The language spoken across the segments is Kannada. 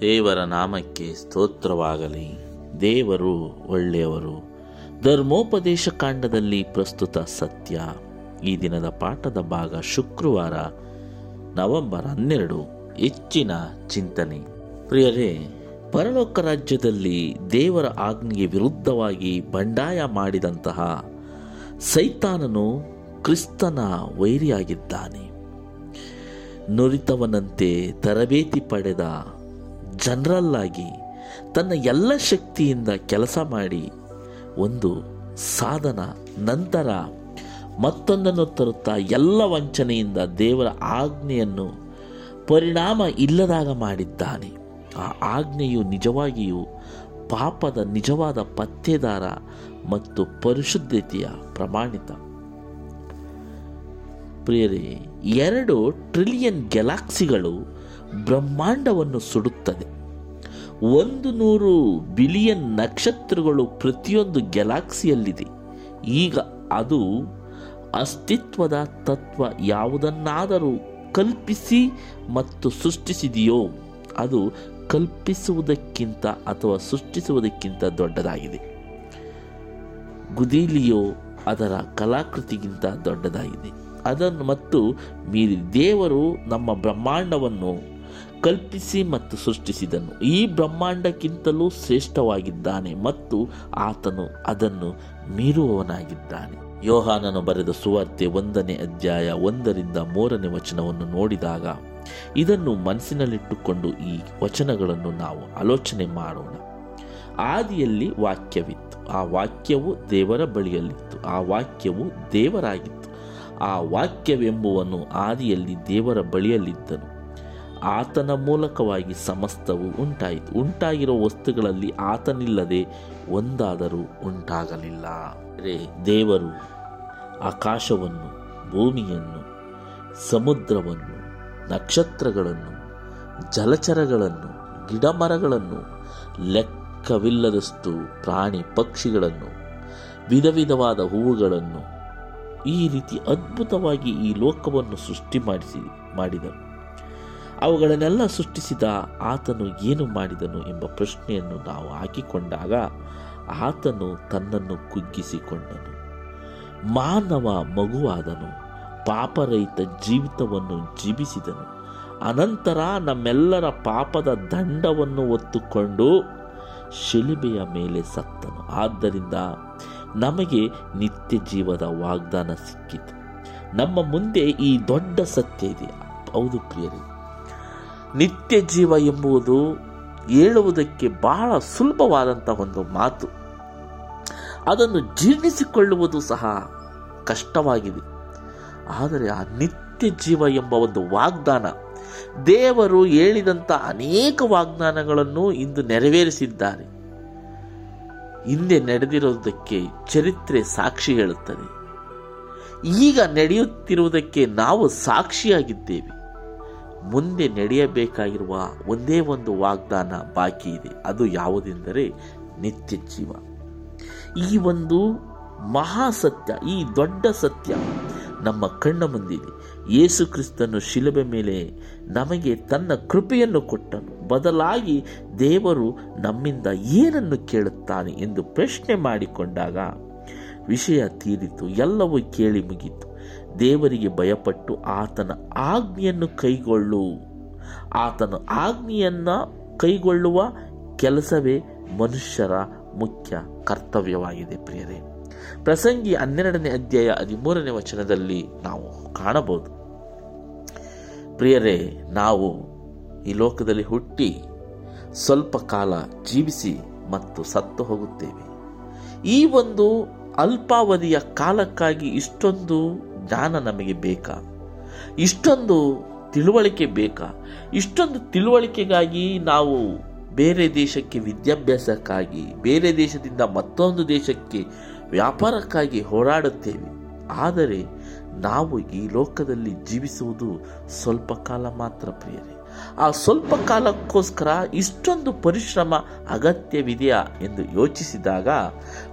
ದೇವರ ನಾಮಕ್ಕೆ ಸ್ತೋತ್ರವಾಗಲಿ. ದೇವರು ಒಳ್ಳೆಯವರು. ಧರ್ಮೋಪದೇಶ ಕಾಂಡದಲ್ಲಿ ಪ್ರಸ್ತುತ ಸತ್ಯ. ಈ ದಿನದ ಪಾಠದ ಭಾಗ ಶುಕ್ರವಾರ, ನವೆಂಬರ್ ಹನ್ನೆರಡು, ಹೆಚ್ಚಿನ ಚಿಂತನೆ. ಪ್ರಿಯರೇ, ಪರಲೋಕ ರಾಜ್ಯದಲ್ಲಿ ದೇವರ ಆಜ್ಞೆಗೆ ವಿರುದ್ಧವಾಗಿ ಬಂಡಾಯ ಮಾಡಿದಂತಹ ಸೈತಾನನು ಕ್ರಿಸ್ತನ ವೈರಿಯಾಗಿದ್ದಾನೆ. ನುರಿತವನಂತೆ ತರಬೇತಿ ಪಡೆದ ಜನರಲ್ ತನ್ನ ಎಲ್ಲ ಶಕ್ತಿಯಿಂದ ಕೆಲಸ ಮಾಡಿ ಒಂದು ಸಾಧನ ನಂತರ ಮತ್ತೊಂದನ್ನು ತರುತ್ತಾ ಎಲ್ಲ ವಂಚನೆಯಿಂದ ದೇವರ ಆಜ್ಞೆಯನ್ನು ಪರಿಣಾಮ ಇಲ್ಲದಾಗ ಮಾಡಿದ್ದಾನೆ. ಆ ಆಜ್ಞೆಯು ನಿಜವಾಗಿಯೂ ಪಾಪದ ನಿಜವಾದ ಪತ್ತೆದಾರ ಮತ್ತು ಪರಿಶುದ್ಧತೆಯ ಪ್ರಮಾಣಿತ. ಪ್ರಿಯರೇ, ಎರಡು ಟ್ರಿಲಿಯನ್ ಗ್ಯಾಲಾಕ್ಸಿಗಳು ಬ್ರಹ್ಮಾಂಡವನ್ನು ಸುಡುತ್ತದೆ. ಒಂದು ನೂರು ಬಿಲಿಯನ್ ನಕ್ಷತ್ರಗಳು ಪ್ರತಿಯೊಂದು ಗ್ಯಾಲಾಕ್ಸಿಯಲ್ಲಿದೆ ಈಗ ಅದು ಅಸ್ತಿತ್ವದ ತತ್ವ ಯಾವುದನ್ನಾದರೂ ಕಲ್ಪಿಸಿ ಮತ್ತು ಸೃಷ್ಟಿಸಿದೆಯೋ, ಅದು ಕಲ್ಪಿಸುವುದಕ್ಕಿಂತ ಅಥವಾ ಸೃಷ್ಟಿಸುವುದಕ್ಕಿಂತ ದೊಡ್ಡದಾಗಿದೆ. ಗುದೀಲಿಯೋ ಅದರ ಕಲಾಕೃತಿಗಿಂತ ದೊಡ್ಡದಾಗಿದೆ. ಅದನ್ನು ಮತ್ತು ಮೀರಿ ದೇವರು ನಮ್ಮ ಬ್ರಹ್ಮಾಂಡವನ್ನು ಕಲ್ಪಿಸಿ ಮತ್ತು ಸೃಷ್ಟಿಸಿದನು. ಈ ಬ್ರಹ್ಮಾಂಡಕ್ಕಿಂತಲೂ ಶ್ರೇಷ್ಠವಾಗಿದ್ದಾನೆ ಮತ್ತು ಆತನು ಅದನ್ನು ಮೀರುವವನಾಗಿದ್ದಾನೆ. ಯೋಹಾನನು ಬರೆದ ಸುವಾರ್ತೆ ಒಂದನೇ ಅಧ್ಯಾಯ ಒಂದರಿಂದ ಮೂರನೇ ವಚನವನ್ನು ನೋಡಿದಾಗ ಇದನ್ನು ಮನಸ್ಸಿನಲ್ಲಿಟ್ಟುಕೊಂಡು ಈ ವಚನಗಳನ್ನು ನಾವು ಆಲೋಚನೆ ಮಾಡೋಣ. ಆದಿಯಲ್ಲಿ ವಾಕ್ಯವಿತ್ತು. ಆ ವಾಕ್ಯವು ದೇವರ ಬಳಿಯಲ್ಲಿತ್ತು. ಆ ವಾಕ್ಯವು ದೇವರಾಗಿತ್ತು. ಆ ವಾಕ್ಯವೆಂಬುವನು ಆದಿಯಲ್ಲಿ ದೇವರ ಬಳಿಯಲ್ಲಿದ್ದನು. ಆತನ ಮೂಲಕವಾಗಿ ಸಮಸ್ತವು ಉಂಟಾಯಿತು. ಉಂಟಾಗಿರುವ ವಸ್ತುಗಳಲ್ಲಿ ಆತನಿಲ್ಲದೆ ಒಂದಾದರೂ ಉಂಟಾಗಲಿಲ್ಲ. ರೇ ದೇವರು ಆಕಾಶವನ್ನು, ಭೂಮಿಯನ್ನು, ಸಮುದ್ರವನ್ನು ನಕ್ಷತ್ರಗಳನ್ನು, ಜಲಚರಗಳನ್ನು, ಗಿಡಮರಗಳನ್ನು, ಲೆಕ್ಕವಿಲ್ಲದಷ್ಟು ಪ್ರಾಣಿ ಪಕ್ಷಿಗಳನ್ನು ವಿಧ ವಿಧವಾದ ಹೂವುಗಳನ್ನು ಈ ರೀತಿ ಅದ್ಭುತವಾಗಿ ಈ ಲೋಕವನ್ನು ಸೃಷ್ಟಿ ಮಾಡಿಸಿ, ಮಾಡಿದನು. ಅವುಗಳನ್ನೆಲ್ಲ ಸೃಷ್ಟಿಸಿದ ಆತನು ಏನು ಮಾಡಿದನು ಎಂಬ ಪ್ರಶ್ನೆಯನ್ನು ನಾವು ಹಾಕಿಕೊಂಡಾಗ ಆತನು ತನ್ನನ್ನು ಕುಗ್ಗಿಸಿಕೊಂಡನು. ಮಾನವ ಮಗುವಾದನು. ಪಾಪರಹಿತ ಜೀವಿತವನ್ನು ಜೀವಿಸಿದನು. ಅನಂತರ ನಮ್ಮೆಲ್ಲರ ಪಾಪದ ದಂಡವನ್ನು ಹೊತ್ತುಕೊಂಡು ಶಿಲುಬೆಯ ಮೇಲೆ ಸತ್ತನು. ಆದ್ದರಿಂದ ನಮಗೆ ನಿತ್ಯ ಜೀವದ ವಾಗ್ದಾನ ಸಿಕ್ಕಿತು. ನಮ್ಮ ಮುಂದೆ ಈ ದೊಡ್ಡ ಸತ್ಯ ಇದೆ. ಹೌದು ಪ್ರಿಯರಿ, ನಿತ್ಯ ಜೀವ ಎಂಬುದು ಹೇಳುವುದಕ್ಕೆ ಬಹಳ ಸುಲಭವಾದಂಥ ಒಂದು ಮಾತು. ಅದನ್ನು ಜೀರ್ಣಿಸಿಕೊಳ್ಳುವುದು ಸಹ ಕಷ್ಟವಾಗಿದೆ ಆದರೆ ಆ ನಿತ್ಯ ಜೀವ ಎಂಬ ಒಂದು ವಾಗ್ದಾನ, ದೇವರು ಹೇಳಿದಂಥ ಅನೇಕ ವಾಗ್ದಾನಗಳನ್ನು ಇಂದು ನೆರವೇರಿಸಿದ್ದಾರೆ. ಹಿಂದೆ ನಡೆದಿರುವುದಕ್ಕೆ ಚರಿತ್ರೆ ಸಾಕ್ಷಿ ಹೇಳುತ್ತದೆ. ಈಗ ನಡೆಯುತ್ತಿರುವುದಕ್ಕೆ ನಾವು ಸಾಕ್ಷಿಯಾಗಿದ್ದೇವೆ. ಮುಂದೆ ನಡೆಯಬೇಕಾಗಿರುವ ಒಂದೇ ಒಂದು ವಾಗ್ದಾನ ಬಾಕಿ ಇದೆ. ಅದು ಯಾವುದೆಂದರೆ ನಿತ್ಯ ಜೀವ. ಈ ಒಂದು ಮಹಾಸತ್ಯ, ಈ ದೊಡ್ಡ ಸತ್ಯ ನಮ್ಮ ಕಣ್ಣ ಮುಂದಿದೆ. ಯೇಸು ಕ್ರಿಸ್ತನು ಶಿಲುಬೆ ಮೇಲೆ ನಮಗೆ ತನ್ನ ಕೃಪೆಯನ್ನು ಕೊಟ್ಟನು. ಬದಲಾಗಿ ದೇವರು ನಮ್ಮಿಂದ ಏನನ್ನು ಕೇಳುತ್ತಾನೆ ಎಂದು ಪ್ರಶ್ನೆ ಮಾಡಿಕೊಂಡಾಗ ವಿಷಯ ತೀರಿತು. ಎಲ್ಲವೂ ಕೇಳಿ ಮುಗಿತು. ದೇವರಿಗೆ ಭಯಪಟ್ಟು ಆತನ ಆಜ್ಞೆಯನ್ನು ಕೈಗೊಳ್ಳು. ಆತನ ಆಜ್ಞೆಯನ್ನು ಕೈಗೊಳ್ಳುವ ಕೆಲಸವೇ ಮನುಷ್ಯರ ಮುಖ್ಯ ಕರ್ತವ್ಯವಾಗಿದೆ ಪ್ರಿಯರೇ. ಪ್ರಸಂಗಿ ಹನ್ನೆರಡನೇ ಅಧ್ಯಾಯ ಹದಿಮೂರನೇ ವಚನದಲ್ಲಿ ನಾವು ಕಾಣಬಹುದು. ಪ್ರಿಯರೇ, ನಾವು ಈ ಲೋಕದಲ್ಲಿ ಹುಟ್ಟಿ ಸ್ವಲ್ಪ ಕಾಲ ಜೀವಿಸಿ ಮತ್ತು ಸತ್ತು ಹೋಗುತ್ತೇವೆ. ಈ ಒಂದು ಅಲ್ಪಾವಧಿಯ ಕಾಲಕ್ಕಾಗಿ ಇಷ್ಟೊಂದು ಜ್ಞಾನ ನಮಗೆ ಬೇಕಾ? ಇಷ್ಟೊಂದು ತಿಳುವಳಿಕೆ ಬೇಕಾ? ಇಷ್ಟೊಂದು ತಿಳುವಳಿಕೆಗಾಗಿ ನಾವು ಬೇರೆ ದೇಶಕ್ಕೆ ವಿದ್ಯಾಭ್ಯಾಸಕ್ಕಾಗಿ, ಬೇರೆ ದೇಶದಿಂದ ಮತ್ತೊಂದು ದೇಶಕ್ಕೆ ವ್ಯಾಪಾರಕ್ಕಾಗಿ ಹೋರಾಡುತ್ತೇವೆ. ಆದರೆ ನಾವು ಈ ಲೋಕದಲ್ಲಿ ಜೀವಿಸುವುದು ಸ್ವಲ್ಪ ಕಾಲ ಮಾತ್ರ ಪ್ರಿಯರೇ. ಆ ಸ್ವಲ್ಪ ಕಾಲಕ್ಕೋಸ್ಕರ ಇಷ್ಟೊಂದು ಪರಿಶ್ರಮ ಅಗತ್ಯವಿದೆಯಾ ಎಂದು ಯೋಚಿಸಿದಾಗ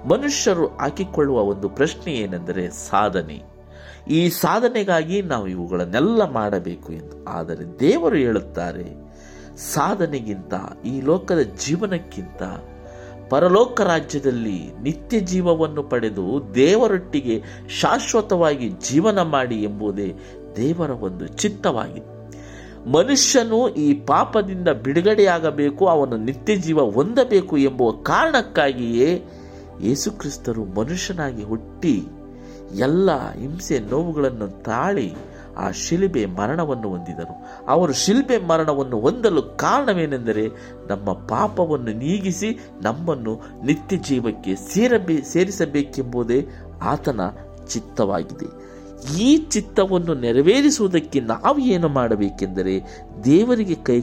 ಮನುಷ್ಯರು ಹಾಕಿಕೊಳ್ಳುವ ಒಂದು ಪ್ರಶ್ನೆ ಏನೆಂದರೆ ಸಾಧನೆ. ಈ ಸಾಧನೆಗಾಗಿ ನಾವು ಇವುಗಳನ್ನೆಲ್ಲ ಮಾಡಬೇಕು ಎಂದು. ಆದರೆ ದೇವರು ಹೇಳುತ್ತಾರೆ, ಸಾಧನೆಗಿಂತ ಈ ಲೋಕದ ಜೀವನಕ್ಕಿಂತ ಪರಲೋಕ ರಾಜ್ಯದಲ್ಲಿ ನಿತ್ಯ ಜೀವವನ್ನು ಪಡೆದು ದೇವರೊಟ್ಟಿಗೆ ಶಾಶ್ವತವಾಗಿ ಜೀವನ ಮಾಡಿ ಎಂಬುದೇ ದೇವರ ಒಂದು ಚಿತ್ತವಾಗಿದೆ. ಮನುಷ್ಯನು ಈ ಪಾಪದಿಂದ ಬಿಡುಗಡೆಯಾಗಬೇಕು, ಅವನು ನಿತ್ಯ ಜೀವ ಹೊಂದಬೇಕು ಎಂಬುವ ಕಾರಣಕ್ಕಾಗಿಯೇ ಯೇಸುಕ್ರಿಸ್ತರು ಮನುಷ್ಯನಾಗಿ ಹುಟ್ಟಿ ಎಲ್ಲ ಹಿಂಸೆ ನೋವುಗಳನ್ನು ತಾಳಿ ಆ ಶಿಲ್ಬೆ ಮರಣವನ್ನು ಹೊಂದಿದರು ಅವರು ಶಿಲ್ಬೆ ಮರಣವನ್ನು ಹೊಂದಲು ಕಾರಣವೇನೆಂದರೆ ನಮ್ಮ ಪಾಪವನ್ನು ನೀಗಿಸಿ ನಮ್ಮನ್ನು ನಿತ್ಯ ಜೀವಕ್ಕೆ ಸೇರಬೇ, ಸೇರಿಸಬೇಕೆಂಬುದೇ ಆತನ ಚಿತ್ತವಾಗಿದೆ. ಈ ಚಿತ್ತವನ್ನು ನೆರವೇರಿಸುವುದಕ್ಕೆ ನಾವು ಏನು ಮಾಡಬೇಕೆಂದರೆ ದೇವರಿಗೆ ಕೈ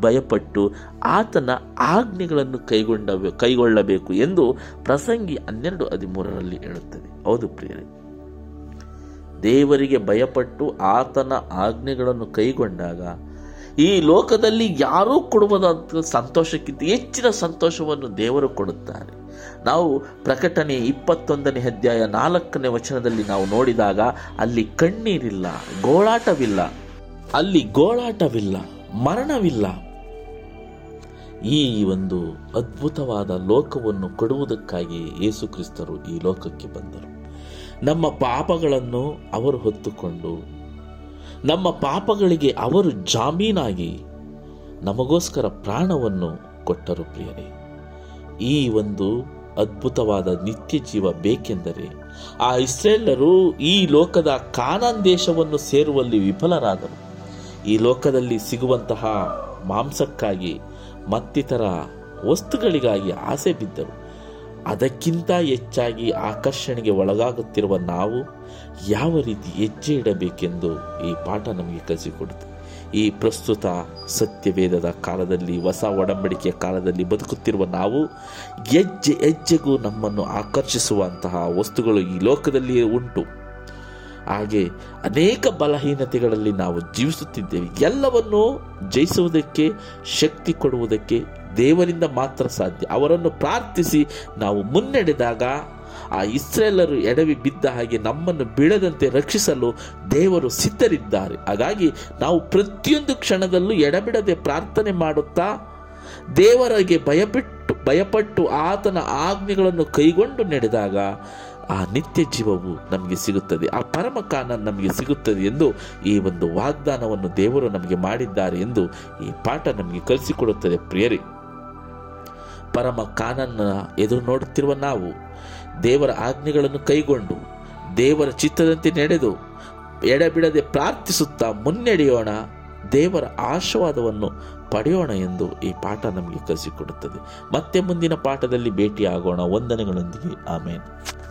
ಭಯಪಟ್ಟು ಆತನ ಆಜ್ಞೆಗಳನ್ನು ಕೈಗೊಂಡ ಕೈಗೊಳ್ಳಬೇಕು ಎಂದು ಪ್ರಸಂಗಿ ಹನ್ನೆರಡು ಹದಿಮೂರರಲ್ಲಿ ಹೇಳುತ್ತದೆ. ಹೌದು ಪ್ರಿಯರೇ. ದೇವರಿಗೆ ಭಯಪಟ್ಟು ಆತನ ಆಜ್ಞೆಗಳನ್ನು ಕೈಗೊಂಡಾಗ ಈ ಲೋಕದಲ್ಲಿ ಯಾರೂ ಕೊಡುವುದಂತ ಸಂತೋಷಕ್ಕಿಂತ ಹೆಚ್ಚಿನ ಸಂತೋಷವನ್ನು ದೇವರು ಕೊಡುತ್ತಾರೆ. ನಾವು ಪ್ರಕಟಣೆ ಇಪ್ಪತ್ತೊಂದನೇ ಅಧ್ಯಾಯ ನಾಲ್ಕನೇ ವಚನದಲ್ಲಿ ನಾವು ನೋಡಿದಾಗ ಅಲ್ಲಿ ಕಣ್ಣೀರಿಲ್ಲ, ಗೋಳಾಟವಿಲ್ಲ, ಅಲ್ಲಿ ಗೋಳಾಟವಿಲ್ಲ, ಮರಣವಿಲ್ಲ. ಈ ಒಂದು ಅದ್ಭುತವಾದ ಲೋಕವನ್ನು ಕೊಡುವುದಕ್ಕಾಗಿ ಯೇಸುಕ್ರಿಸ್ತರು ಈ ಲೋಕಕ್ಕೆ ಬಂದರು. ನಮ್ಮ ಪಾಪಗಳನ್ನು ಅವರು ಹೊತ್ತುಕೊಂಡು, ನಮ್ಮ ಪಾಪಗಳಿಗೆ ಅವರು ಜಾಮೀನಾಗಿ ನಮಗೋಸ್ಕರ ಪ್ರಾಣವನ್ನು ಕೊಟ್ಟರು ಪ್ರಿಯರೇ. ಈ ಒಂದು ಅದ್ಭುತವಾದ ನಿತ್ಯ ಜೀವ ಬೇಕೆಂದರೆ ಆ ಇಸ್ರೇಲರು ಈ ಲೋಕದ ಕಾನಾನ್ ದೇಶವನ್ನು ಸೇರುವಲ್ಲಿ ವಿಫಲರಾದರು. ಈ ಲೋಕದಲ್ಲಿ ಸಿಗುವಂತಹ ಮಾಂಸಕ್ಕಾಗಿ ಮತ್ತಿತರ ವಸ್ತುಗಳಿಗಾಗಿ ಆಸೆ ಬಿದ್ದರು. ಅದಕ್ಕಿಂತ ಹೆಚ್ಚಾಗಿ ಆಕರ್ಷಣೆಗೆ ಒಳಗಾಗುತ್ತಿರುವ ನಾವು ಯಾವ ರೀತಿ ಹೆಜ್ಜೆ ಇಡಬೇಕೆಂದು ಈ ಪಾಠ ನಮಗೆ ಕಲಿಸಿಕೊಡುತ್ತೆ. ಈ ಪ್ರಸ್ತುತ ಸತ್ಯವೇದದ ಕಾಲದಲ್ಲಿ, ಹೊಸ ಒಡಂಬಡಿಕೆಯ ಕಾಲದಲ್ಲಿ ಬದುಕುತ್ತಿರುವ ನಾವು ಹೆಜ್ಜೆ ಹೆಜ್ಜೆಗೂ ನಮ್ಮನ್ನು ಆಕರ್ಷಿಸುವಂತಹ ವಸ್ತುಗಳು ಈ ಲೋಕದಲ್ಲಿ ಉಂಟು. ಹಾಗೆ ಅನೇಕ ಬಲಹೀನತೆಗಳಲ್ಲಿ ನಾವು ಜೀವಿಸುತ್ತಿದ್ದೇವೆ. ಎಲ್ಲವನ್ನು ಜಯಿಸುವುದಕ್ಕೆ, ಶಕ್ತಿ ಕೊಡುವುದಕ್ಕೆ ದೇವರಿಂದ ಮಾತ್ರ ಸಾಧ್ಯ. ಅವರನ್ನು ಪ್ರಾರ್ಥಿಸಿ ನಾವು ಮುನ್ನಡೆದಾಗ ಆ ಇಸ್ರೇಲರು ಎಡವಿ ಬಿದ್ದ ಹಾಗೆ ನಮ್ಮನ್ನು ಬೀಳದಂತೆ ರಕ್ಷಿಸಲು ದೇವರು ಸಿದ್ಧರಿದ್ದಾರೆ. ಹಾಗಾಗಿ ನಾವು ಪ್ರತಿಯೊಂದು ಕ್ಷಣದಲ್ಲೂ ಎಡಬಿಡದೆ ಪ್ರಾರ್ಥನೆ ಮಾಡುತ್ತಾ ದೇವರಿಗೆ ಭಯಬಿಟ್ಟು ಭಯಪಟ್ಟು ಆತನ ಆಜ್ಞೆಗಳನ್ನು ಕೈಗೊಂಡು ನಡೆದಾಗ ಆ ನಿತ್ಯ ಜೀವವು ನಮಗೆ ಸಿಗುತ್ತದೆ. ಆ ಪರಮಕಾನ ನಮಗೆ ಸಿಗುತ್ತದೆ ಎಂದು ಈ ಒಂದು ವಾಗ್ದಾನವನ್ನು ದೇವರು ನಮಗೆ ಮಾಡಿದ್ದಾರೆ ಎಂದು ಈ ಪಾಠ ನಮಗೆ ಕಲಿಸಿಕೊಡುತ್ತದೆ ಪ್ರಿಯರೇ. ಪರಮ ಕಾನನ್ನ ಎದುರು ನೋಡುತ್ತಿರುವ ನಾವು, ದೇವರ ಆಜ್ಞೆಗಳನ್ನು ಕೈಗೊಂಡು ದೇವರ ಚಿತ್ತದಂತೆ ನಡೆದು ಎಡಬಿಡದೆ ಪ್ರಾರ್ಥಿಸುತ್ತಾ ಮುನ್ನಡೆಯೋಣ, ದೇವರ ಆಶೀರ್ವಾದವನ್ನು ಪಡೆಯೋಣ ಎಂದು ಈ ಪಾಠ ನಮಗೆ ಕಲಿಸಿಕೊಡುತ್ತದೆ. ಮತ್ತೆ ಮುಂದಿನ ಪಾಠದಲ್ಲಿ ಭೇಟಿಯಾಗೋಣ. ವಂದನೆಗಳೊಂದಿಗೆ. ಆಮೇಲೆ